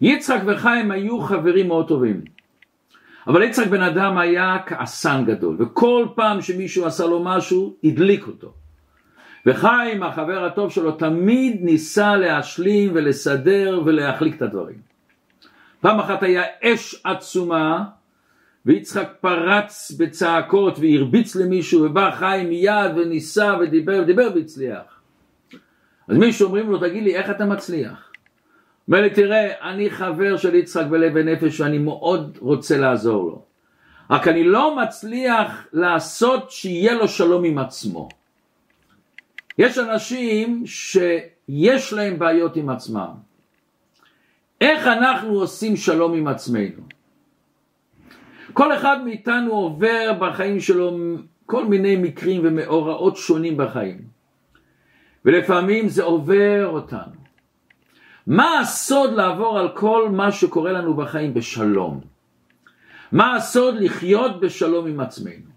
יצחק וחיים היו חברים מאוד טובים. אבל יצחק בן אדם היה כעסן גדול, וכל פעם שמישהו עשה לו משהו, הדליק אותו. וחיים, החבר הטוב שלו, תמיד ניסה להשלים ולסדר ולהחליק את הדברים. פעם אחת היה אש עצומה, ויצחק פרץ בצעקות והרביץ למישהו, ובא חיים מיד וניסה ודיבר ודיבר והצליח. אז מישהו אומרים לו, תגיד לי, איך אתה מצליח? אומר לי, תראה, אני חבר של יצחק בלב ונפש ואני מאוד רוצה לעזור לו. רק אני לא מצליח לעשות שיהיה לו שלום עם עצמו. יש אנשים שיש להם בעיות עם עצמם. איך אנחנו עושים שלום עם עצמנו? כל אחד מאיתנו עובר בחיים שלו כל מיני מקרים ומאורעות שונים בחיים. ולפעמים זה עובר אותנו. מה הסוד לעבור על כל מה שקורה לנו בחיים בשלום? מה הסוד לחיות בשלום עם עצמנו?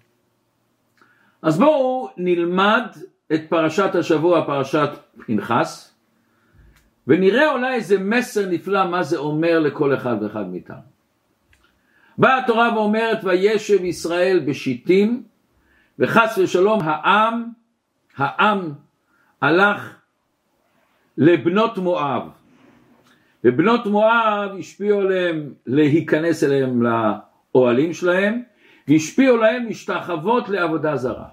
אז בואו נלמד את פרשת השבוע, פרשת פנחס, ונראה אולי איזה מסר נפלא מה זה אומר לכל אחד ואחד מאיתנו. באה התורה ואומרת וישב ישראל בשיטים וחס ושלום העם, העם הלך לבנות מואב ובנות מואב השפיעו עליהם להיכנס אליהם לאוהלים שלהם והשפיעו להם משתחוות לעבודה זרה.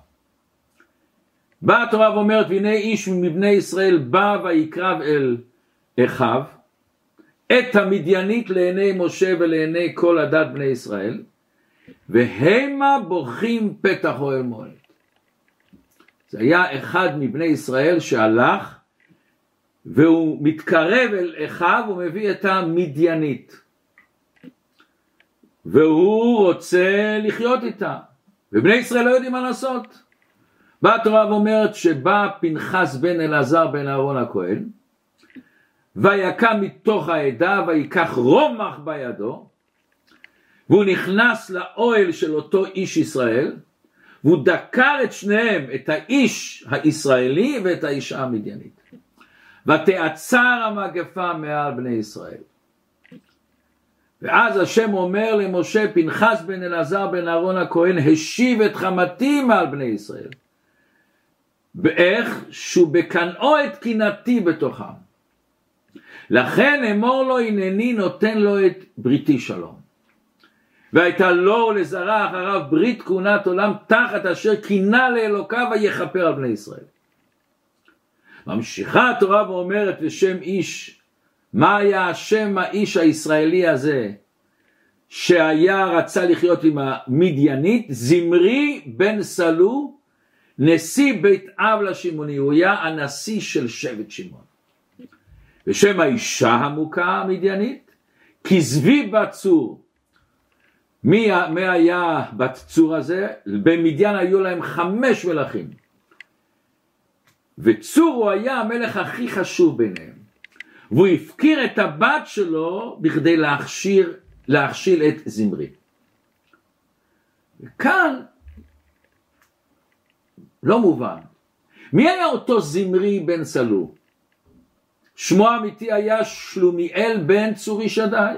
באה התורה ואומרת והנה איש מבני ישראל בא ויקרב אל אחיו את המדיינית לעיני משה ולעיני כל הדת בני ישראל והמה בוכים פתח אוהל מועד. זה היה אחד מבני ישראל שהלך והוא מתקרב אל אחיו ומביא את המדיינית והוא רוצה לחיות איתה. ובני ישראל לא יודעים מה לעשות. באה התורה ואומרת שבא פנחס בן אלעזר בן אהרון הכהן ויקם מתוך העדה ויקח רומח בידו והוא נכנס לאוהל של אותו איש ישראל והוא דקר את שניהם, את האיש הישראלי ואת האישה המדיינית. ותעצר המגפה מעל בני ישראל. ואז השם אומר למשה, פנחס בן אלעזר בן אהרון הכהן, השיב את חמתי מעל בני ישראל. באיך? שהוא בקנאו את קנאתי בתוכם. לכן אמור לו הנני נותן לו את בריתי שלום. והייתה לו ולזרע אחריו ברית כהונת עולם תחת אשר קינה לאלוקיו ויכפר על בני ישראל. ממשיכה התורה ואומרת לשם איש, מה היה השם האיש הישראלי הזה שהיה רצה לחיות עם המדיינית? זמרי בן סלו נשיא בית אב לשמעוני, הוא היה הנשיא של שבט שמעון. ושם האישה המוכה המדיינית, כזבי בת צור. מי, מי היה בת צור הזה? במדיין היו להם חמש מלכים. וצור הוא היה המלך הכי חשוב ביניהם. והוא הפקיר את הבת שלו בכדי להכשיר, להכשיל את זמרי. וכאן לא מובן. מי היה אותו זמרי בן סלו? שמו האמיתי היה שלומיאל בן צורי שדי.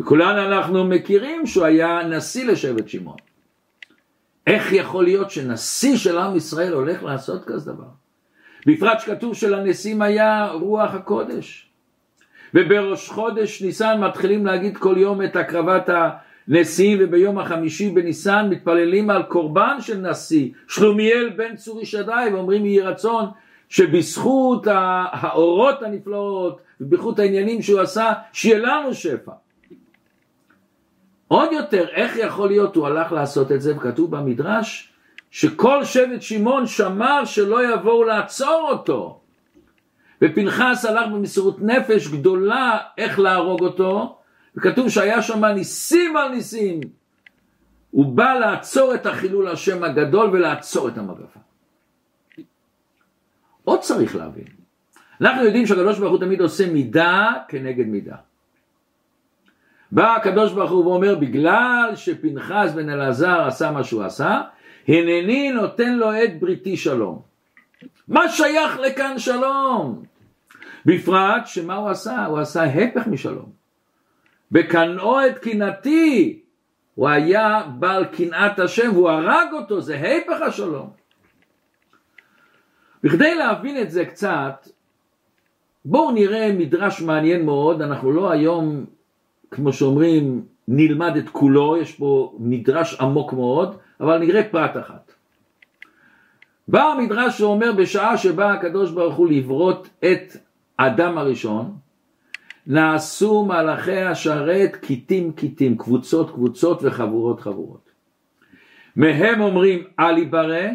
וכולנו אנחנו מכירים שהוא היה נשיא לשבט שמעון. איך יכול להיות שנשיא של עם ישראל הולך לעשות כזה דבר? בפרט שכתוב שלנשיאים היה רוח הקודש. ובראש חודש ניסן מתחילים להגיד כל יום את הקרבת הנשיאים וביום החמישי בניסן מתפללים על קורבן של נשיא שלומיאל בן צורי שדי ואומרים יהי רצון שבזכות האורות הנפלאות ובזכות העניינים שהוא עשה שיהיה לנו שפע. עוד יותר איך יכול להיות הוא הלך לעשות את זה וכתוב במדרש שכל שבט שמעון שמר שלא יבואו לעצור אותו. ופנחס הלך במסירות נפש גדולה איך להרוג אותו וכתוב שהיה שם ניסים על ניסים. הוא בא לעצור את החילול השם הגדול ולעצור את המגפה. עוד צריך להבין אנחנו יודעים שהקדוש ברוך הוא תמיד עושה מידה כנגד מידה. בא הקדוש ברוך הוא ואומר בגלל שפנחס בן אלעזר עשה מה שהוא עשה הנני נותן לו את בריתי שלום. מה שייך לכאן שלום? בפרט שמה הוא עשה? הוא עשה הפך משלום. בקנאו את קנאתי, הוא היה בעל קנאת השם והוא הרג אותו, זה היפך השלום. בכדי להבין את זה קצת, בואו נראה מדרש מעניין מאוד, אנחנו לא היום, כמו שאומרים, נלמד את כולו, יש פה מדרש עמוק מאוד, אבל נראה פרט אחת. בא המדרש שאומר בשעה שבא הקדוש ברוך הוא לברות את אדם הראשון, נעשו מלאכי השרת כיתים כיתים, קבוצות קבוצות וחבורות חבורות. מהם אומרים אל יברא,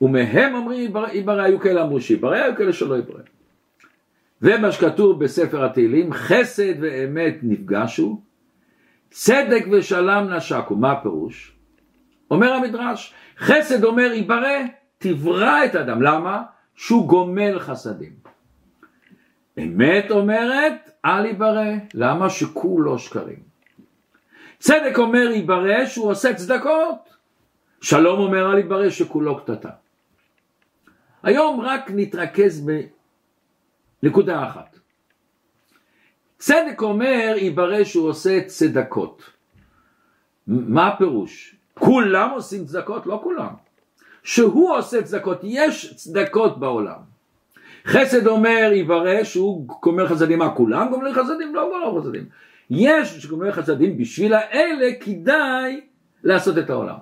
ומהם אומרים יברא, היו כאלה אמרו שיברא, היו כאלה שלא יברא. ומה שכתוב בספר התהילים, חסד ואמת נפגשו, צדק ושלם נשקו, מה הפירוש? אומר המדרש, חסד אומר יברא, תברא את האדם, למה? שהוא גומל חסדים. אמת אומרת, אל יברא, למה שכולו שקרים. צדק אומר יברא שהוא עושה צדקות, שלום אומר אל יברא שכולו קטטה. היום רק נתרכז בנקודה אחת. צדק אומר יברא שהוא עושה צדקות. מה הפירוש? כולם עושים צדקות? לא כולם. שהוא עושה צדקות, יש צדקות בעולם. חסד אומר יברא שהוא גומר חסדים, מה כולם גומרים חסדים? לא גומרים חסדים. יש שגומר חסדים, בשביל האלה כדאי לעשות את העולם.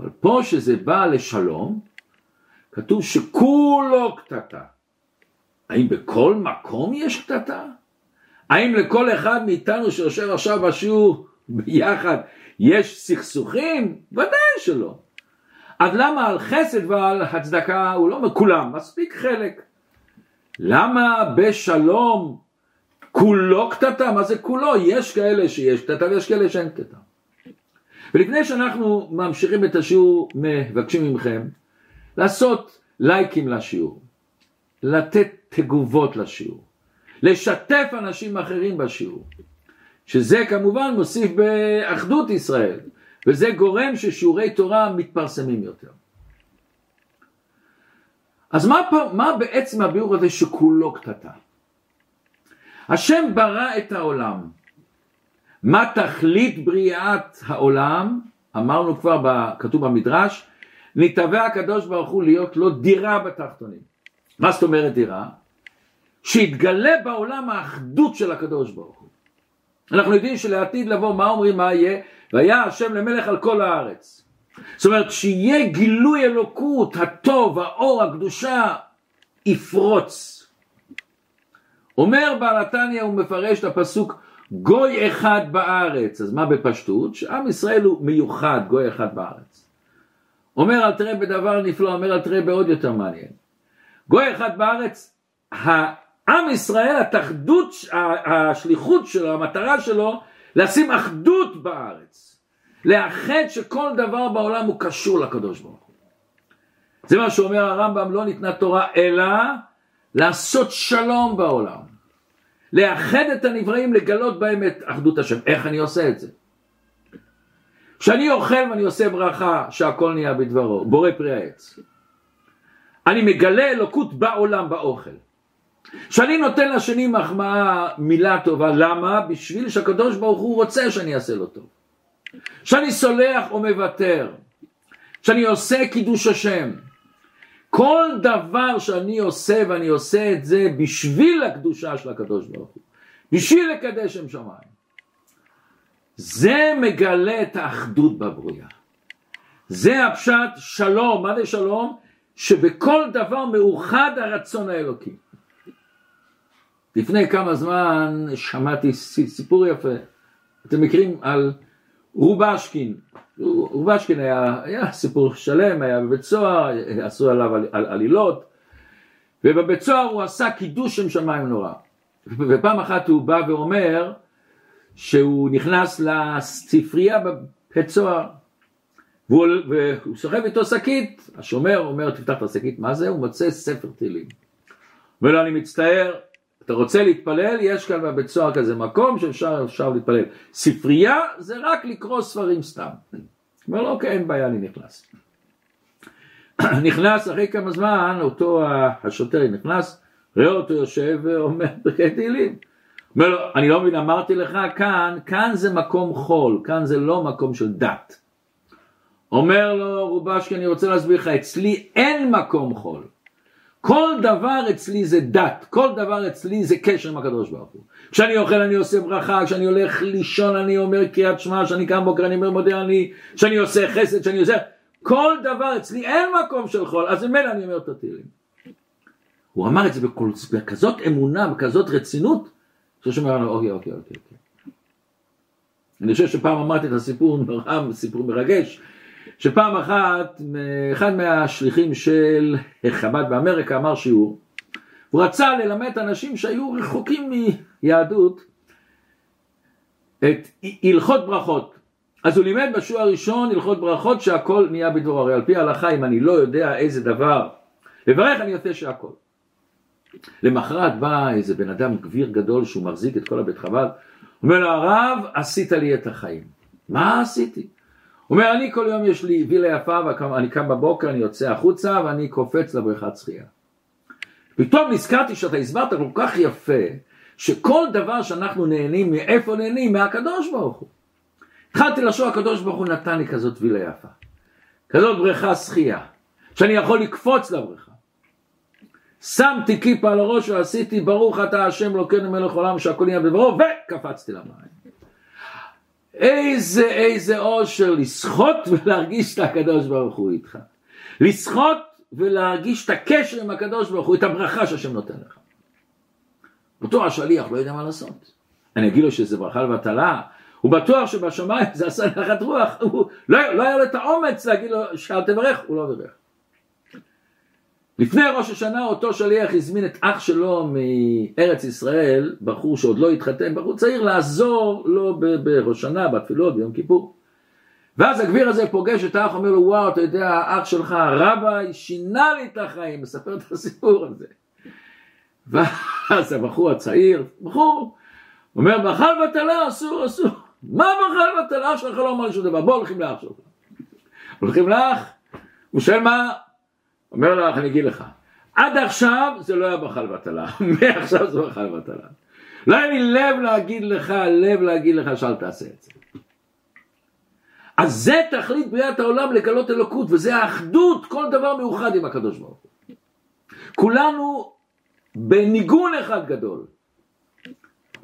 אבל פה שזה בא לשלום, כתוב שכולו קטטה. האם בכל מקום יש קטטה? האם לכל אחד מאיתנו שיושב עכשיו בשיעור ביחד יש סכסוכים? ודאי שלא. אז למה על חסד ועל הצדקה הוא לא אומר כולם, מספיק חלק. למה בשלום כולו קטטה? מה זה כולו? יש כאלה שיש קטטה ויש כאלה שאין קטטה. ולפני שאנחנו ממשיכים את השיעור, מבקשים מכם לעשות לייקים לשיעור, לתת תגובות לשיעור, לשתף אנשים אחרים בשיעור, שזה כמובן מוסיף באחדות ישראל. וזה גורם ששיעורי תורה מתפרסמים יותר. אז מה, מה בעצם הביאור הזה שכולו קטטה? השם ברא את העולם. מה תכלית בריאת העולם? אמרנו כבר, כתוב במדרש, נתהווה הקדוש ברוך הוא להיות לו דירה בתחתונים. מה זאת אומרת דירה? שיתגלה בעולם האחדות של הקדוש ברוך הוא. אנחנו יודעים שלעתיד לבוא, מה אומרים מה יהיה? והיה השם למלך על כל הארץ. זאת אומרת, שיהיה גילוי אלוקות, הטוב, האור, הקדושה, יפרוץ. אומר בעל התניא, הוא מפרש את הפסוק, גוי אחד בארץ. אז מה בפשטות? שעם ישראל הוא מיוחד, גוי אחד בארץ. אומר אל תראה בדבר נפלא, אומר אל תראה בעוד יותר מעניין. גוי אחד בארץ, העם ישראל, התחדות, השליחות שלו, המטרה שלו, לשים אחדות בארץ, לאחד שכל דבר בעולם הוא קשור לקדוש ברוך הוא. זה מה שאומר הרמב"ם, לא ניתנה תורה אלא לעשות שלום בעולם, לאחד את הנבראים, לגלות בהם את אחדות השם. איך אני עושה את זה? כשאני אוכל ואני עושה ברכה שהכל נהיה בדברו, בורא פרי העץ. אני מגלה אלוקות בעולם באוכל. כשאני נותן לשני מחמאה, מילה טובה, למה? בשביל שהקדוש ברוך הוא רוצה שאני אעשה לו טוב. כשאני סולח או מוותר, כשאני עושה קידוש השם, כל דבר שאני עושה ואני עושה את זה בשביל הקדושה של הקדוש ברוך הוא, בשביל לקדש שם שמיים. זה מגלה את האחדות בבריאה. זה הפשט שלום, מה זה שלום? שבכל דבר מאוחד הרצון האלוקי. לפני כמה זמן שמעתי סיפור יפה, אתם מכירים על רובשקין, רובשקין היה, היה סיפור שלם, היה בבית סוהר, עשו עליו על, על, עלילות, ובבית סוהר הוא עשה קידוש שם שמיים נורא, ופעם אחת הוא בא ואומר שהוא נכנס לספרייה בבית סוהר, והוא, סוחב איתו שקית, השומר אומר תפתח את השקית, מה זה? הוא מוצא ספר תהילים. אומר לו אני מצטער, אתה רוצה להתפלל, יש כאן בבית סוהר כזה מקום שאפשר להתפלל. ספרייה זה רק לקרוא ספרים סתם. אומר לו, אוקיי, אין בעיה, אני נכנס. נכנס אחרי כמה זמן, אותו השוטר נכנס, רואה אותו יושב ואומר פרקי תהילים. אומר לו, אני לא מבין, אמרתי לך כאן, כאן זה מקום חול, כאן זה לא מקום של דת. אומר לו רובשקי, אני רוצה להסביר לך, אצלי אין מקום חול. כל דבר אצלי זה דת, כל דבר אצלי זה קשר עם הקדוש ברוך הוא. כשאני אוכל אני עושה ברכה, כשאני הולך לישון אני אומר קריאת שמע, כשאני קם בוקר אני אומר מודה אני, כשאני עושה חסד, כשאני עושה... כל דבר אצלי אין מקום של חול, אז ממילא אני אומר את התהילים. הוא אמר את זה בכל, בכזאת אמונה, בכזאת רצינות, ששומע לנו, אוקיי, אוקיי, אוקיי, אוקיי. אני חושב שפעם אמרתי את הסיפור נורא, סיפור מרגש, שפעם אחת, אחד מהשליחים של חב"ד באמריקה אמר שיעור, הוא רצה ללמד אנשים שהיו רחוקים מיהדות את הלכות ברכות. אז הוא לימד בשיעור הראשון הלכות ברכות שהכל נהיה בדבור, הרי על פי ההלכה אם אני לא יודע איזה דבר לברך אני עושה שהכל. למחרת בא איזה בן אדם גביר גדול שהוא מחזיק את כל הבית חב"ד, אומר לו הרב עשית לי את החיים. מה עשיתי? אומר אני כל יום יש לי וילה יפה ואני קם בבוקר אני יוצא החוצה ואני קופץ לבריכת שחייה. פתאום נזכרתי שאתה הסברת כל כך יפה שכל דבר שאנחנו נהנים מאיפה נהנים מהקדוש ברוך הוא. התחלתי לחשוב הקדוש ברוך הוא נתן לי כזאת וילה יפה כזאת בריכה שחייה שאני יכול לקפוץ לבריכה שמתי כיפה על הראש ועשיתי ברוך אתה השם לוקנו מלך עולם שהכל יהיה בדברו וקפצתי למים איזה איזה אושר לשחות ולהרגיש את הקדוש ברוך הוא איתך. לשחות ולהרגיש את הקשר עם הקדוש ברוך הוא את הברכה שהשם נותן לך. אותו השליח לא יודע מה לעשות. אני אגיד לו שזה ברכה לבטלה. הוא בטוח שבשמיים זה עשה נחת רוח. הוא לא, לא היה לו את האומץ להגיד לו שאל תברך הוא לא ברך לפני ראש השנה אותו שליח הזמין את אח שלו מארץ ישראל, בחור שעוד לא התחתן, בחור צעיר, לעזור לו בראש השנה, בתפילות, ביום כיפור. ואז הגביר הזה פוגש את האח, אומר לו, וואו, אתה יודע, האח שלך, הרבי, שינה לי את החיים, מספר את הסיפור הזה. ואז הבחור הצעיר, בחור, אומר, מאכל בטלה, אסור, אסור. מה מאכל בטלה? אח שלך לא אמר לי שום דבר, בוא הולכים לאח שלך. הולכים לאח, הוא שואל מה, אומר לך, אני אגיד לך, עד עכשיו זה לא היה בחל בטלה, מעכשיו זה בחל בטלה. לא היה לי לב להגיד לך, לב להגיד לך שאל תעשה את זה. אז זה תכלית בריאת העולם לגלות אלוקות, וזה האחדות, כל דבר מאוחד עם הקדוש ברוך הוא. כולנו בניגון אחד גדול.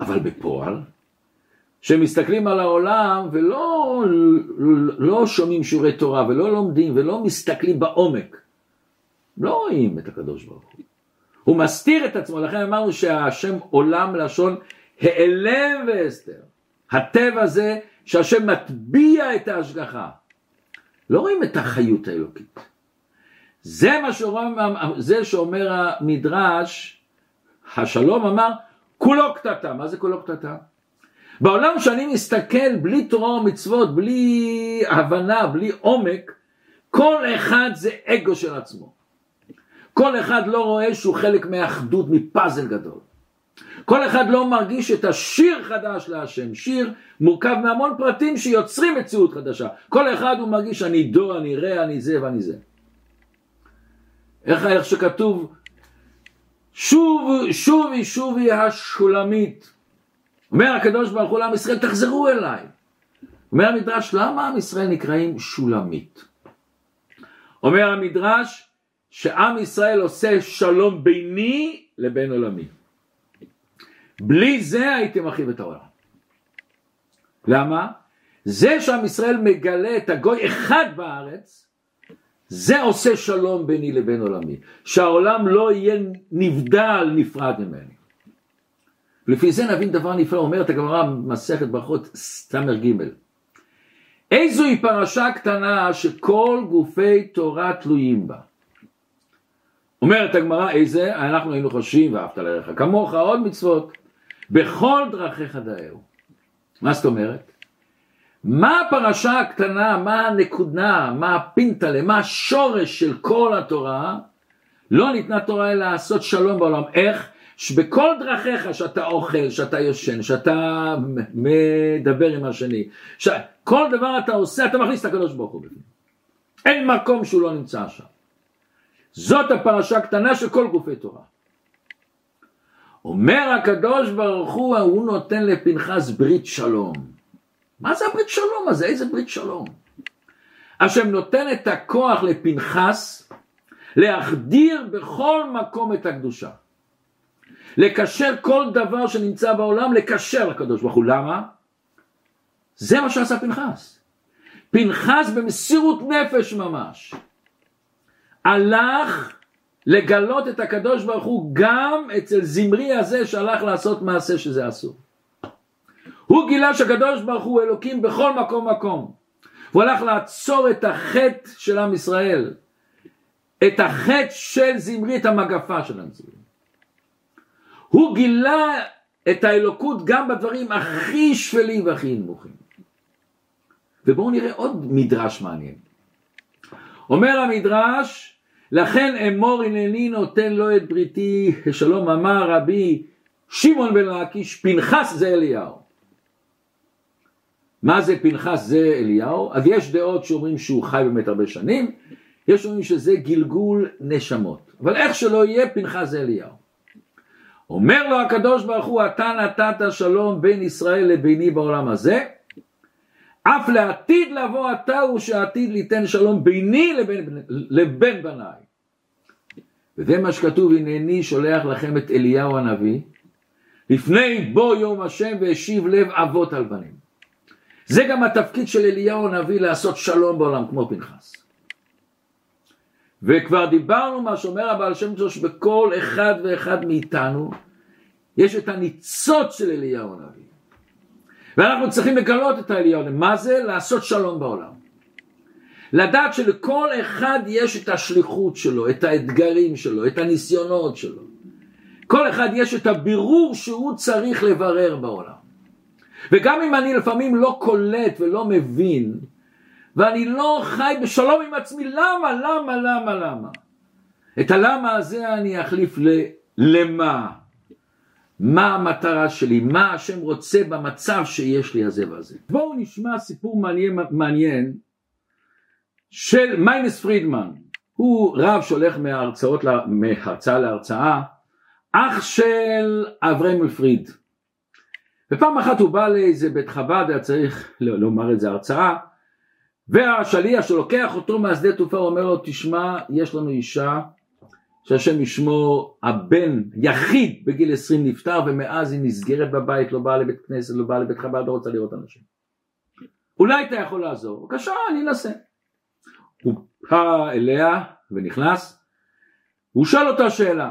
אבל בפועל, שמסתכלים על העולם ולא לא שומעים שיעורי תורה ולא לומדים ולא מסתכלים בעומק, לא רואים את הקדוש ברוך הוא. הוא מסתיר את עצמו, לכן אמרנו שהשם עולם לשון העלם והסתר. הטבע זה שהשם מטביע את ההשגחה. לא רואים את החיות האלוקית. זה מה שאומר, זה שאומר המדרש, השלום אמר, כולו קטטה. מה זה כולו קטטה? בעולם שאני מסתכל בלי תורה ומצוות, בלי הבנה, בלי עומק, כל אחד זה אגו של עצמו. כל אחד לא רואה שהוא חלק מאחדות, מפאזל גדול. כל אחד לא מרגיש את השיר חדש להשם, שיר מורכב מהמון פרטים שיוצרים מציאות חדשה. כל אחד הוא מרגיש אני דו, אני רע, אני זה ואני זה. איך, איך שכתוב, שוב, שובי שובי השולמית. אומר הקדוש ברוך הוא לעם ישראל, תחזרו אליי. אומר המדרש, למה עם ישראל נקראים שולמית? אומר המדרש, שעם ישראל עושה שלום ביני לבין עולמי. בלי זה הייתי מחריב את העולם. למה? זה שעם ישראל מגלה את הגוי אחד בארץ, זה עושה שלום ביני לבין עולמי. שהעולם לא יהיה נבדל, נפרד ממני. לפי זה נבין דבר נפלא, אומרת הגמרא במסכת ברכות ס"ג. איזוהי פרשה קטנה שכל גופי תורה תלויים בה. אומרת הגמרא איזה, אנחנו היינו חושבים ואהבת לרעך כמוך עוד מצוות, בכל דרכיך דאהו. מה זאת אומרת? מה הפרשה הקטנה, מה הנקודה, מה הפינטלה, מה השורש של כל התורה? לא ניתנה תורה אלא לעשות שלום בעולם. איך? שבכל דרכיך שאתה אוכל, שאתה יושן, שאתה מדבר עם השני, כל דבר אתה עושה, אתה מכניס את הקדוש ברוך הוא. אין מקום שהוא לא נמצא שם. זאת הפרשה הקטנה של כל גופי תורה. אומר הקדוש ברוך הוא, הוא נותן לפנחס ברית שלום. מה זה הברית שלום הזה? איזה ברית שלום? השם נותן את הכוח לפנחס להחדיר בכל מקום את הקדושה. לקשר כל דבר שנמצא בעולם, לקשר לקדוש ברוך הוא. למה? זה מה שעשה פנחס. פנחס במסירות נפש ממש. הלך לגלות את הקדוש ברוך הוא גם אצל זמרי הזה שהלך לעשות מעשה שזה אסור. הוא גילה שהקדוש ברוך הוא אלוקים בכל מקום מקום. הוא הלך לעצור את החטא של עם ישראל, את החטא של זמרי, את המגפה של הנזירים. הוא גילה את האלוקות גם בדברים הכי שפלים והכי נמוכים. ובואו נראה עוד מדרש מעניין. אומר המדרש, לכן אמור הנני נותן לו את בריתי, שלום אמר רבי שמעון בן לקיש, פנחס זה אליהו. מה זה פנחס זה אליהו? אז יש דעות שאומרים שהוא חי באמת הרבה שנים, יש אומרים שזה גלגול נשמות. אבל איך שלא יהיה, פנחס זה אליהו. אומר לו הקדוש ברוך הוא, אתה נתת שלום בין ישראל לביני בעולם הזה, אף לעתיד לבוא אתה הוא שעתיד ליתן שלום ביני לבין, לבין בניי. וזה מה שכתוב, הנני שולח לכם את אליהו הנביא, לפני בוא יום השם והשיב לב אבות על בנים. זה גם התפקיד של אליהו הנביא לעשות שלום בעולם כמו פנחס. וכבר דיברנו מה שאומר הבעל שם טוב שבכל אחד ואחד מאיתנו יש את הניצוץ של אליהו הנביא. ואנחנו צריכים לגלות את הנביא. מה זה? לעשות שלום בעולם. לדעת שלכל אחד יש את השליחות שלו, את האתגרים שלו, את הניסיונות שלו. כל אחד יש את הבירור שהוא צריך לברר בעולם. וגם אם אני לפעמים לא קולט ולא מבין, ואני לא חי בשלום עם עצמי, למה, למה, למה, למה? את הלמה הזה אני אחליף ל... מה המטרה שלי? מה השם רוצה במצב שיש לי הזה והזה? בואו נשמע סיפור מעניין, מעניין של מיינס פרידמן. הוא רב שהולך מהרצאות, מהרצאה להרצאה, אח של אברהם פריד. ופעם אחת הוא בא לאיזה בית חב"ד, היה צריך לומר את זה הרצאה, והשליח שלוקח אותו מהשדה תעופה אומר לו תשמע יש לנו אישה שהשם ישמור הבן יחיד בגיל 20 נפטר ומאז היא נסגרת בבית לא באה לבית כנסת לא באה לבית חב"ד לא רוצה לראות אנשים. אולי אתה יכול לעזור בבקשה אני אנסה. הוא בא אליה ונכנס הוא שואל אותה שאלה.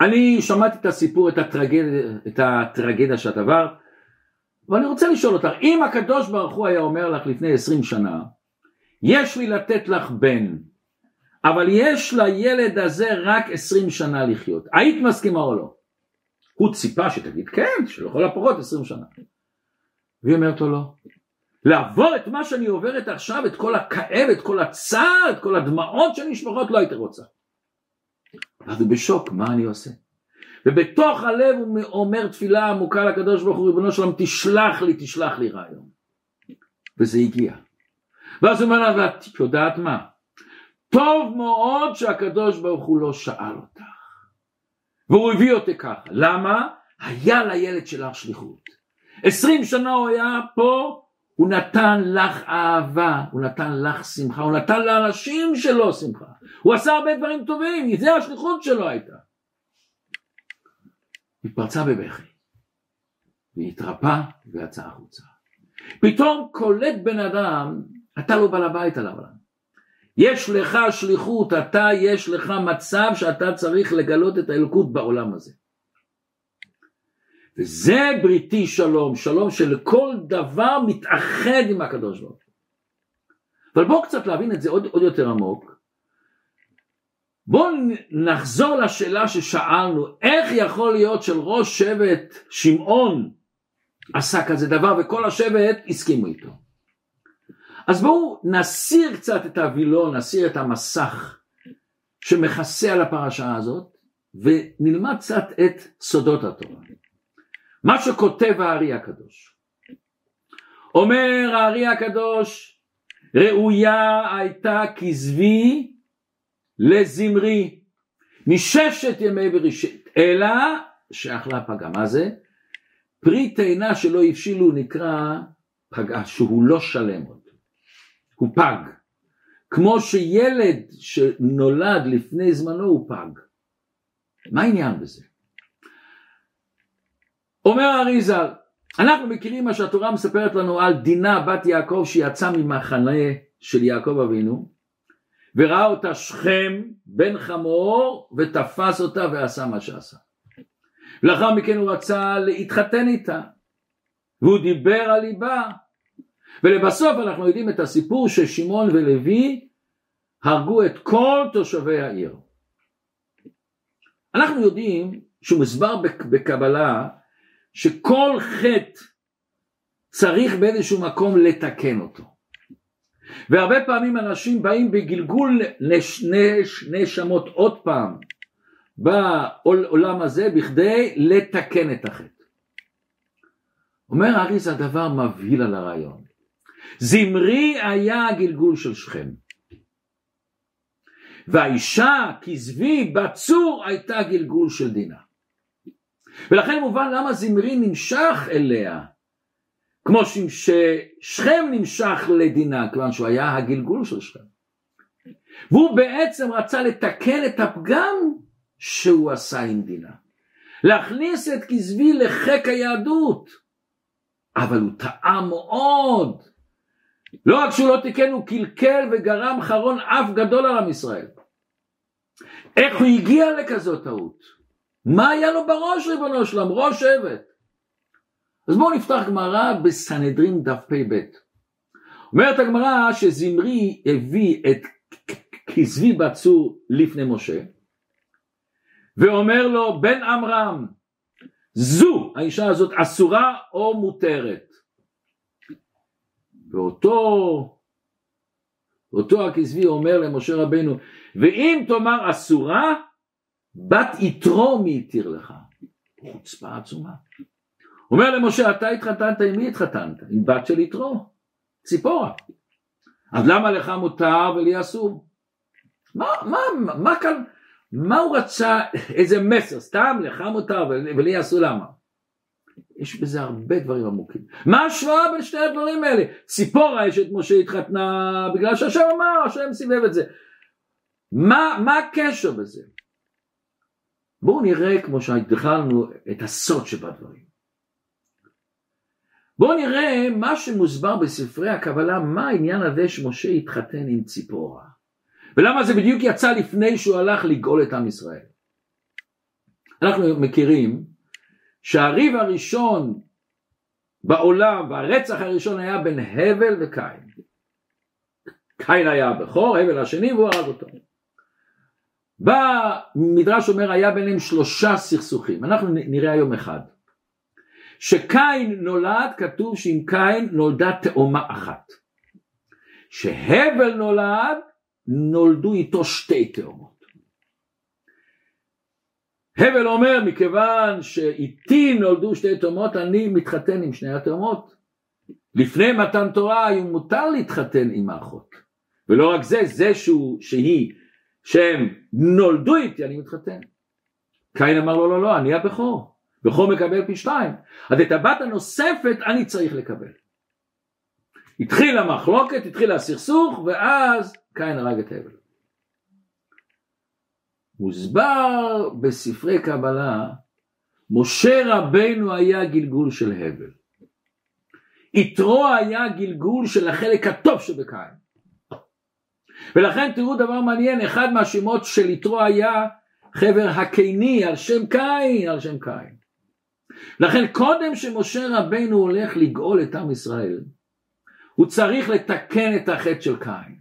אני שמעתי את הסיפור את הטרגדיה, את הטרגדיה שאת עברת ואני רוצה לשאול אותך, אם הקדוש ברוך הוא היה אומר לך לפני עשרים שנה, יש לי לתת לך בן, אבל יש לילד הזה רק עשרים שנה לחיות, היית מסכימה או לא? הוא ציפה שתגיד כן, שלכל הפחות עשרים שנה. והיא אומרת לו לא. לעבור את מה שאני עוברת עכשיו, את כל הכאב, את כל הצער, את כל הדמעות שנשפחות, לא הייתי רוצה. אז הוא בשוק, מה אני עושה? ובתוך הלב הוא אומר תפילה עמוקה לקדוש ברוך הוא, ריבונו שלום, תשלח לי, תשלח לי רעיון. וזה הגיע. ואז הוא אומר לה, ואת יודעת מה? טוב מאוד שהקדוש ברוך הוא לא שאל אותך. והוא הביא אותי ככה. למה? היה לילד שלך שליחות. עשרים שנה הוא היה פה, הוא נתן לך אהבה, הוא נתן לך שמחה, הוא נתן לאנשים שלו שמחה. הוא עשה הרבה דברים טובים, זה השליחות שלו הייתה. היא פרצה בבכי, והתרפא ויצאה החוצה. פתאום קולט בן אדם, אתה לא בעל הבית על העולם. יש לך שליחות, אתה יש לך מצב שאתה צריך לגלות את האלוקות בעולם הזה. וזה בריתי שלום, שלום שלכל דבר מתאחד עם הקדוש ברוך הוא. אבל בואו קצת להבין את זה עוד, עוד יותר עמוק. בואו נחזור לשאלה ששאלנו, איך יכול להיות של ראש שבט שמעון עשה כזה דבר וכל השבט הסכימו איתו. אז בואו נסיר קצת את הווילון, נסיר את המסך שמכסה על הפרשה הזאת ונלמד קצת את סודות התורה. מה שכותב הארי הקדוש. אומר הארי הקדוש, ראויה הייתה כזבי לזמרי מששת ימי בראשית, אלא שאכלה פגה. מה זה? פרי תאנה שלא הבשילו נקרא פגה, שהוא לא שלם עוד, הוא פג. כמו שילד שנולד לפני זמנו הוא פג. מה העניין בזה? אומר האריזה, אנחנו מכירים מה שהתורה מספרת לנו על דינה בת יעקב שיצאה ממחנה של יעקב אבינו וראה אותה שכם בן חמור ותפס אותה ועשה מה שעשה. ולאחר מכן הוא רצה להתחתן איתה והוא דיבר על ליבה ולבסוף אנחנו יודעים את הסיפור ששמעון ולוי הרגו את כל תושבי העיר. אנחנו יודעים שהוא מסבר בקבלה שכל חטא צריך באיזשהו מקום לתקן אותו. והרבה פעמים אנשים באים בגלגול נש, נש, נשמות עוד פעם בעולם הזה בכדי לתקן את החטא. אומר אריס הדבר מבהיל על הרעיון. זמרי היה הגלגול של שכם. והאישה כזבי בצור הייתה גלגול של דינה. ולכן מובן למה זמרי נמשך אליה, כמו ששכם נמשך לדינה, כיוון שהוא היה הגלגול של שכם. והוא בעצם רצה לתקן את הפגם שהוא עשה עם דינה. להכניס את כזבי לחיק היהדות. אבל הוא טעה מאוד. לא רק שהוא לא תיקן, הוא קלקל וגרם חרון אף גדול על עם ישראל. איך הוא הגיע לכזאת טעות? מה היה לו בראש ריבונו שלם? ראש שבט. אז בואו נפתח גמרא בסנהדרין דף פ"ב. אומרת הגמרא שזמרי הביא את כזבי בצור לפני משה ואומר לו בן עמרם זו האישה הזאת אסורה או מותרת ואותו אותו הכזבי אומר למשה רבנו ואם תאמר אסורה בת יתרו מי התיר לך חוצפה עצומה אומר למשה אתה התחתנת עם מי התחתנת? עם בת של יתרו ציפורה אז למה לך מותר ולי אסור? מה, מה, מה כאן מה הוא רצה איזה מסר סתם לך מותר ולי אסור למה? יש בזה הרבה דברים עמוקים. מה ההשוואה בין שני הדברים האלה? ציפורה אשת משה התחתנה בגלל שהשם אמר, השם סיבב את זה. מה, מה הקשר בזה? בואו נראה כמו שהתחלנו את הסוד שבדברים. בואו נראה מה שמוסבר בספרי הקבלה, מה העניין הזה שמשה התחתן עם ציפורה. ולמה זה בדיוק יצא לפני שהוא הלך לגאול את עם ישראל. אנחנו מכירים שהריב הראשון בעולם והרצח הראשון היה בין הבל וקין. קין היה הבכור, הבל השני והוא הרג אותו. בא מדרש אומר היה ביניהם שלושה סכסוכים, אנחנו נראה היום אחד. שקין נולד, כתוב שעם קין נולדה תאומה אחת. שהבל נולד, נולדו איתו שתי תאומות. הבל אומר מכיוון שאיתי נולדו שתי תאומות אני מתחתן עם שני התאומות. לפני מתן תורה היה מותר להתחתן עם האחות. ולא רק זה, זה שהוא, שהיא, שהם נולדו איתי אני מתחתן. קין אמר לו לא לא אני הבכור. בכור מקבל פי שתיים. אז את הבת הנוספת אני צריך לקבל. התחילה מחלוקת, התחיל הסכסוך ואז קין הרג את הבל. מוסבר בספרי קבלה, משה רבנו היה גלגול של הבל. יתרו היה גלגול של החלק הטוב שבקין. ולכן תראו דבר מעניין, אחד מהשמות של יתרו היה חבר הקיני על שם קין, על שם קין. לכן קודם שמשה רבנו הולך לגאול את עם ישראל, הוא צריך לתקן את החטא של קין.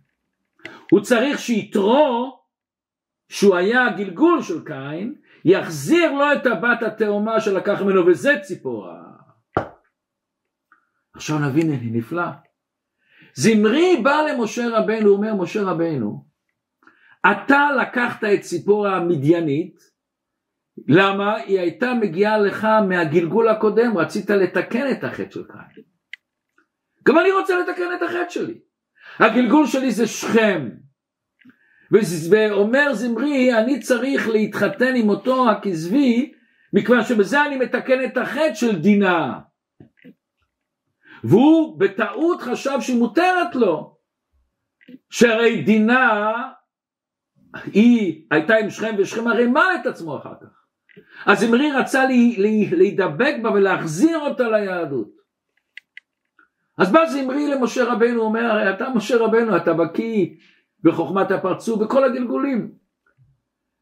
הוא צריך שיתרו שהוא היה הגלגול של קין, יחזיר לו את הבת התאומה שלקח ממנו, וזה ציפורה. עכשיו נבין נפלא. זמרי בא למשה רבנו, אומר משה רבנו, אתה לקחת את ציפורה המדיינית, למה? היא הייתה מגיעה לך מהגלגול הקודם, רצית לתקן את החטא של קין. גם אני רוצה לתקן את החטא שלי. הגלגול שלי זה שכם, ואומר זמרי אני צריך להתחתן עם אותו הכזבי מכיוון שבזה אני מתקן את החטא של דינה. והוא בטעות חשב שהיא מותרת לו, שהרי דינה היא הייתה עם שכם ושכם הרי מל את עצמו אחר כך. אז אמרי רצה לי, לי, להידבק בה ולהחזיר אותה ליהדות. אז בא זמרי למשה רבנו, אומר, הרי אתה משה רבנו, אתה בקיא בחוכמת הפרצוף בכל הגלגולים.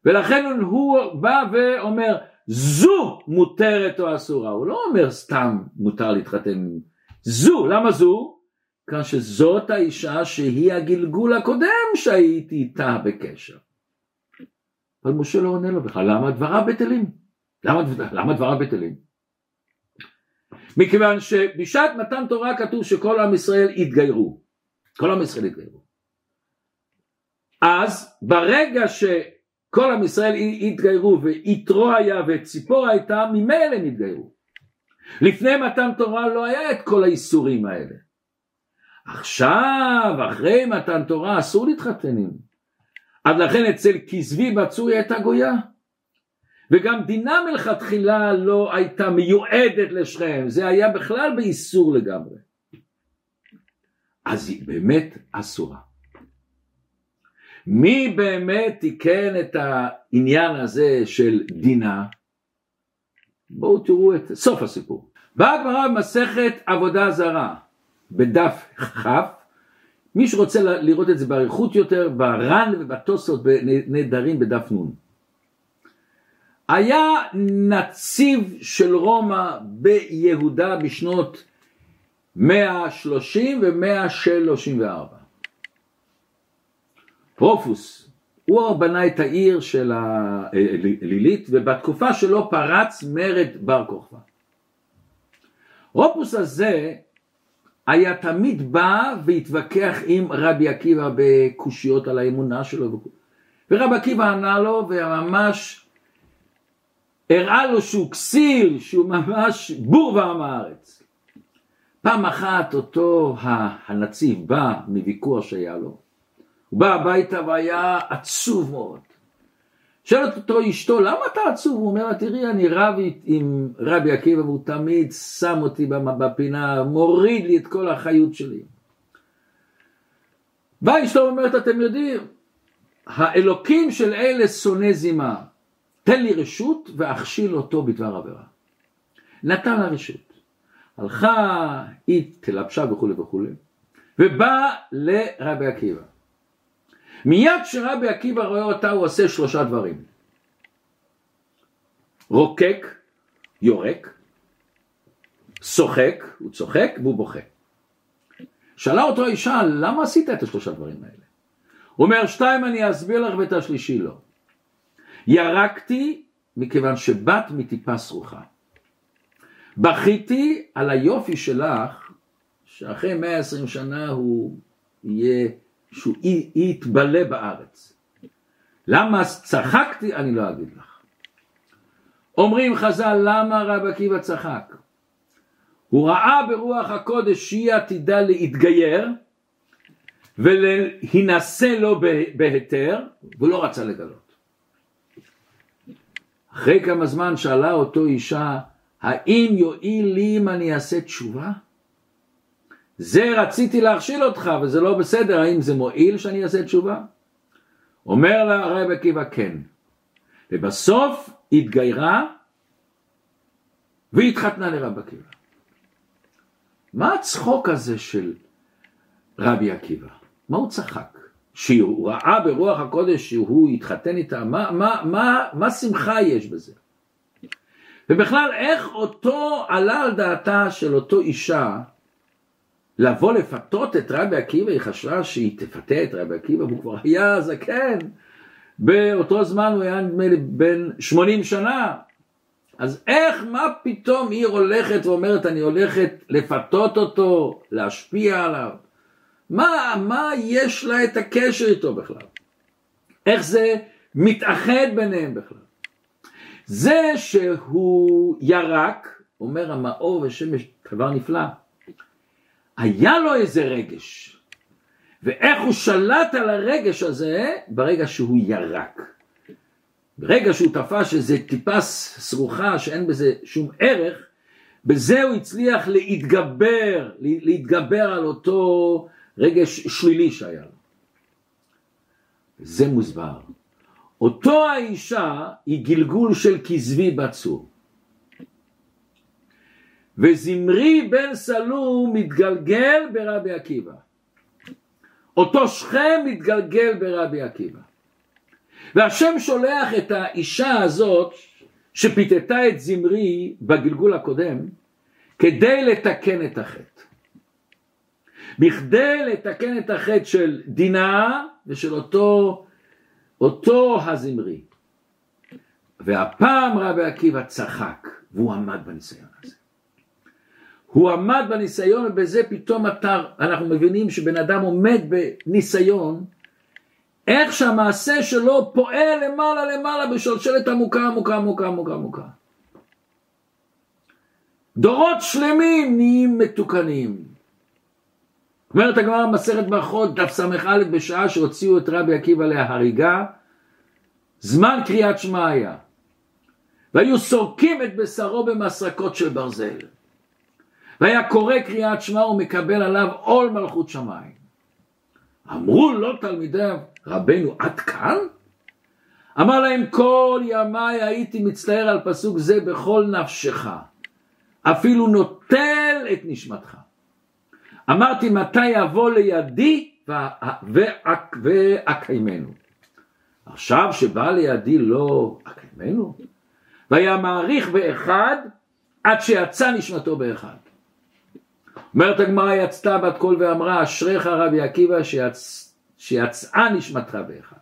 ולכן הוא בא ואומר, זו מותרת או אסורה. הוא לא אומר סתם מותר להתחתן. זו, למה זו? כאן שזאת האישה שהיא הגלגול הקודם שהייתי איתה בקשר. אבל משה לא עונה לו בכלל, למה דבריו בטלים? למה, למה דבריו בטלים? מכיוון שבשעת מתן תורה כתוב שכל עם ישראל התגיירו. כל עם ישראל התגיירו. אז ברגע שכל עם ישראל התגיירו ויתרו היה וציפור הייתה, ממילא הם התגיירו. לפני מתן תורה לא היה את כל האיסורים האלה. עכשיו, אחרי מתן תורה, אסור להתחתן עם. אז לכן אצל כזבי בצוי הייתה גויה. וגם דינה מלכתחילה לא הייתה מיועדת לשכם, זה היה בכלל באיסור לגמרי. אז היא באמת אסורה. מי באמת תיקן את העניין הזה של דינה? בואו תראו את סוף הסיפור. באה הגמרא במסכת עבודה זרה, בדף כ', מי שרוצה לראות את זה באריכות יותר, בר"ן ובתוספות נהדרים בדף נ'. היה נציב של רומא ביהודה בשנות 130 ו-134. פרופוס, הוא בנה את העיר של הלילית ובתקופה שלו פרץ מרד בר כוכבא. רופוס הזה היה תמיד בא והתווכח עם רבי עקיבא בקושיות על האמונה שלו ורבי עקיבא ענה לו וממש הראה לו שהוא כסיל, שהוא ממש בור ועם הארץ. פעם אחת אותו הנציב בא מוויכוח שהיה לו, הוא בא הביתה והיה עצוב מאוד. שואלת אותו אשתו, למה אתה עצוב? הוא אומר תראי, אני רב עם רבי עקיבא והוא תמיד שם אותי בפינה, מוריד לי את כל החיות שלי. באה אשתו ואומרת, אתם יודעים, האלוקים של אלה שונא זימה. תן לי רשות ואכשיל אותו בדבר עבירה. נתן לה רשות. הלכה, היא תלבשה וכולי וכולי, ובא לרבי עקיבא. מיד כשרבי עקיבא רואה אותה הוא עושה שלושה דברים. רוקק, יורק, צוחק, הוא צוחק והוא בוכה. שאלה אותו האישה, למה עשית את השלושה דברים האלה? הוא אומר, שתיים אני אסביר לך ואת השלישי לא. ירקתי מכיוון שבאת מטיפה סרוחה. בכיתי על היופי שלך, שאחרי 120 שנה הוא יהיה, שהוא יתבלה בארץ. למה צחקתי? אני לא אגיד לך. אומרים חז"ל, למה רב עקיבא צחק? הוא ראה ברוח הקודש שהיא עתידה להתגייר ולהינשא לו בהיתר, והוא לא רצה לגלות. אחרי כמה זמן שאלה אותו אישה, האם יועיל לי אם אני אעשה תשובה? זה רציתי להכשיל אותך וזה לא בסדר, האם זה מועיל שאני אעשה תשובה? אומר לה הרב עקיבא כן. ובסוף התגיירה והתחתנה לרב עקיבא. מה הצחוק הזה של רבי עקיבא? מה הוא צחק? שהוא ראה ברוח הקודש שהוא יתחתן איתה, מה, מה, מה, מה שמחה יש בזה? ובכלל איך אותו עלה על דעתה של אותו אישה לבוא לפתות את רבי עקיבא, היא חשבה שהיא תפתה את רבי עקיבא, והוא כבר היה זקן, באותו זמן הוא היה נדמה לי בן 80 שנה, אז איך, מה פתאום היא הולכת ואומרת אני הולכת לפתות אותו, להשפיע עליו? מה, מה יש לה את הקשר איתו בכלל? איך זה מתאחד ביניהם בכלל? זה שהוא ירק, אומר המאור ושמש, דבר נפלא, היה לו איזה רגש, ואיך הוא שלט על הרגש הזה ברגע שהוא ירק. ברגע שהוא תפס שזה טיפה סרוחה שאין בזה שום ערך, בזה הוא הצליח להתגבר, להתגבר על אותו רגש שלילי שהיה לו. זה מוסבר. אותו האישה היא גלגול של כזבי בצור. וזמרי בן סלום מתגלגל ברבי עקיבא. אותו שכם מתגלגל ברבי עקיבא. והשם שולח את האישה הזאת שפיתתה את זמרי בגלגול הקודם כדי לתקן את החטא. בכדי לתקן את החטא של דינה ושל אותו, אותו הזמרי. והפעם רבי עקיבא צחק והוא עמד בניסיון הזה. הוא עמד בניסיון ובזה פתאום אתה, אנחנו מבינים שבן אדם עומד בניסיון איך שהמעשה שלו פועל למעלה למעלה בשלשלת עמוקה עמוקה עמוקה עמוקה עמוקה. דורות שלמים נהיים מתוקנים. אומרת הגמרא במסכת ברכות דף ס"א בשעה שהוציאו את רבי עקיבא להריגה זמן קריאת שמע היה והיו סורקים את בשרו במסרקות של ברזל והיה קורא קריאת שמע ומקבל עליו עול מלכות שמיים. אמרו לו תלמידיו רבנו עד כאן? אמר להם כל ימיי הייתי מצטער על פסוק זה בכל נפשך אפילו נוטל את נשמתך. אמרתי מתי יבוא לידי ואקיימנו עכשיו שבא לידי לא אקיימנו והיה מעריך באחד עד שיצא נשמתו באחד אומרת הגמרא יצתה בת קול ואמרה אשריך רבי עקיבא שיצ... שיצאה נשמתך באחד.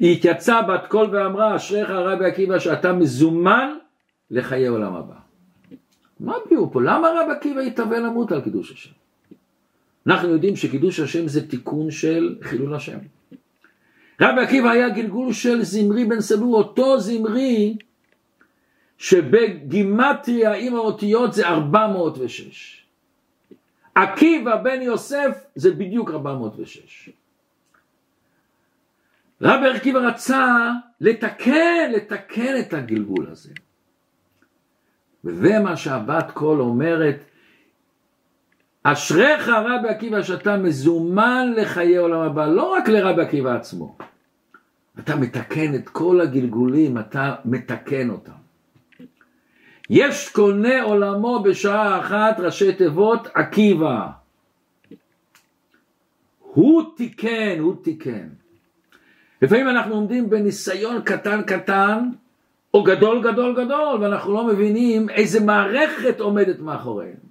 היא התייצאה בת קול ואמרה אשריך רבי עקיבא שאתה מזומן לחיי עולם הבא. מה הביאו פה? למה רבי עקיבא התאבל למות על קידוש השם? אנחנו יודעים שקידוש השם זה תיקון של חילול השם. רבי עקיבא היה גלגול של זמרי בן סלו, אותו זמרי שבגימטריה עם האותיות זה 406. עקיבא בן יוסף זה בדיוק 406. רבי עקיבא רצה לתקן, לתקן את הגלגול הזה. וזה מה שהבת קול אומרת, אשריך רבי עקיבא שאתה מזומן לחיי עולם הבא, לא רק לרבי עקיבא עצמו. אתה מתקן את כל הגלגולים, אתה מתקן אותם. יש קונה עולמו בשעה אחת ראשי תיבות עקיבא. הוא תיקן, הוא תיקן. לפעמים אנחנו עומדים בניסיון קטן קטן או גדול גדול גדול ואנחנו לא מבינים איזה מערכת עומדת מאחורינו.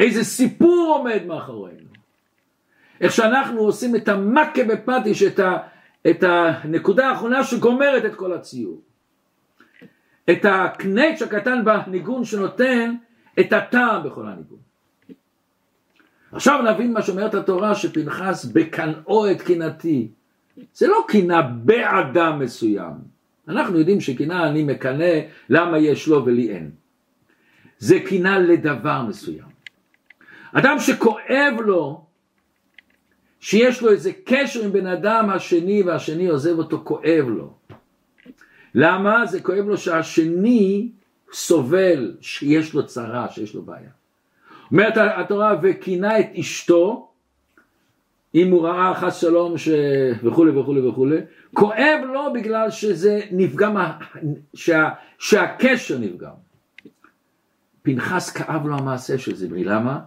איזה סיפור עומד מאחורינו. איך שאנחנו עושים את המכה בפטיש, את, ה, את הנקודה האחרונה שגומרת את כל הציור. את הקנץ' הקטן בניגון שנותן את הטעם בכל הניגון. עכשיו נבין מה שאומרת התורה שפנחס בקנאו את קנאתי. זה לא קנאה באדם מסוים. אנחנו יודעים שקנאה אני מקנא למה יש לו ולי אין. זה קנאה לדבר מסוים. אדם שכואב לו שיש לו איזה קשר עם בן אדם השני והשני עוזב אותו כואב לו. למה? זה כואב לו שהשני סובל, שיש לו צרה, שיש לו בעיה. אומרת התורה, וכינה את אשתו, אם הוא ראה חס שלום ש... וכולי וכולי וכולי, כואב לו בגלל שזה נפגם, שה... שהקשר נפגם. פנחס כאב לו המעשה של זמרי, למה?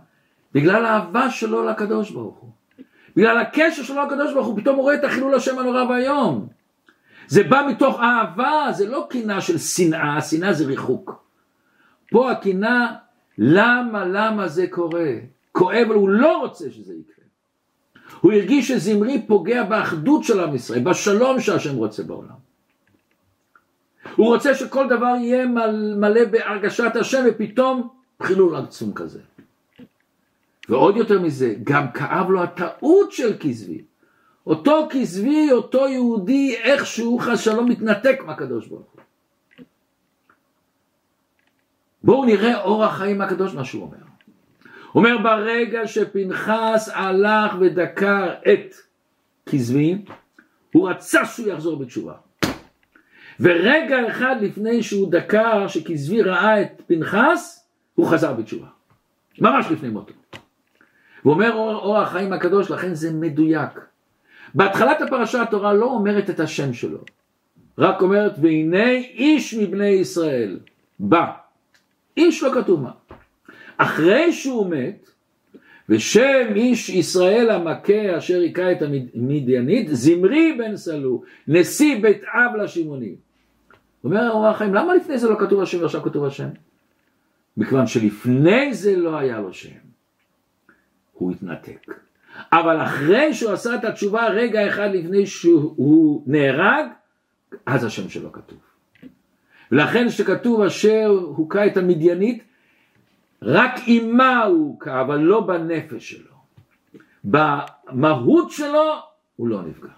בגלל האהבה שלו לקדוש ברוך הוא. בגלל הקשר שלו לקדוש ברוך הוא, פתאום הוא רואה את החילול השם הנורא והיום. זה בא מתוך אהבה, זה לא קינה של שנאה, שנאה זה ריחוק. פה הקינה, למה, למה זה קורה? כואב, אבל הוא לא רוצה שזה יקרה. הוא הרגיש שזמרי פוגע באחדות של עם ישראל, בשלום שהשם רוצה בעולם. הוא רוצה שכל דבר יהיה מלא בהרגשת השם ופתאום חילול עצום כזה. ועוד יותר מזה, גם כאב לו הטעות של כזבי. אותו כזבי, אותו יהודי, איכשהו חס שלום מתנתק מהקדוש ברוך הוא. בואו נראה אורח חיים מהקדוש מה שהוא אומר. הוא אומר ברגע שפנחס הלך ודקר את כזבי, הוא רצה שהוא יחזור בתשובה. ורגע אחד לפני שהוא דקר, שכזבי ראה את פנחס, הוא חזר בתשובה. ממש לפני מותו. הוא אומר אור, אור החיים הקדוש, לכן זה מדויק. בהתחלת הפרשה התורה לא אומרת את השם שלו, רק אומרת והנה איש מבני ישראל בא. איש לא כתוב מה. אחרי שהוא מת, ושם איש ישראל המכה אשר היכה את המדיינית, זמרי בן סלו, נשיא בית אב לשמעוני. אומר אור החיים, למה לפני זה לא כתוב השם ועכשיו כתוב השם? מכיוון שלפני זה לא היה לו שם. הוא התנתק. אבל אחרי שהוא עשה את התשובה רגע אחד לפני שהוא נהרג, אז השם שלו כתוב. ולכן שכתוב אשר הוכה את המדיינית, רק אימה הוא הוכה, אבל לא בנפש שלו. במהות שלו הוא לא נפגע.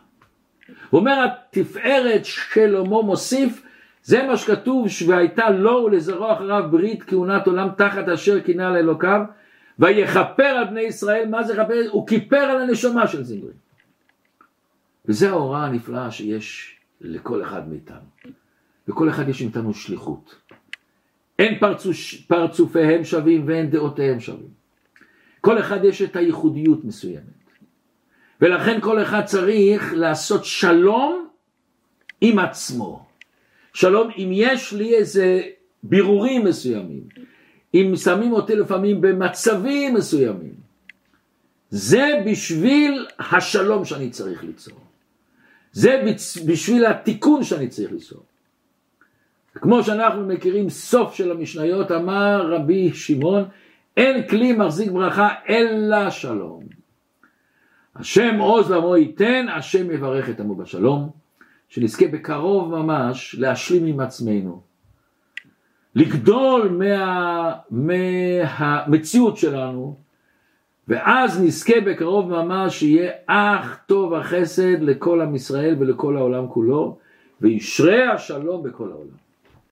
הוא אומר התפארת שלמה מוסיף זה מה שכתוב והייתה לו ולזרוע אחריו ברית כהונת עולם תחת אשר כינה לאלוקיו ויכפר על בני ישראל, מה זה כפר? הוא כיפר על הנשמה של זמרי. וזה ההוראה הנפלאה שיש לכל אחד מאיתנו. לכל אחד יש מאיתנו שליחות. אין פרצוש, פרצופיהם שווים ואין דעותיהם שווים. כל אחד יש את הייחודיות מסוימת. ולכן כל אחד צריך לעשות שלום עם עצמו. שלום אם יש לי איזה בירורים מסוימים, אם שמים אותי לפעמים במצבים מסוימים, זה בשביל השלום שאני צריך ליצור. זה בשביל התיקון שאני צריך ליצור. כמו שאנחנו מכירים סוף של המשניות אמר רבי שמעון אין כלי מחזיק ברכה אלא שלום. השם עוז לעמו ייתן, השם יברך את עמו בשלום, שנזכה בקרוב ממש להשלים עם עצמנו. לגדול מה, מהמציאות שלנו, ואז נזכה בקרוב ממש שיהיה אך טוב החסד לכל עם ישראל ולכל העולם כולו, וישרה השלום בכל העולם.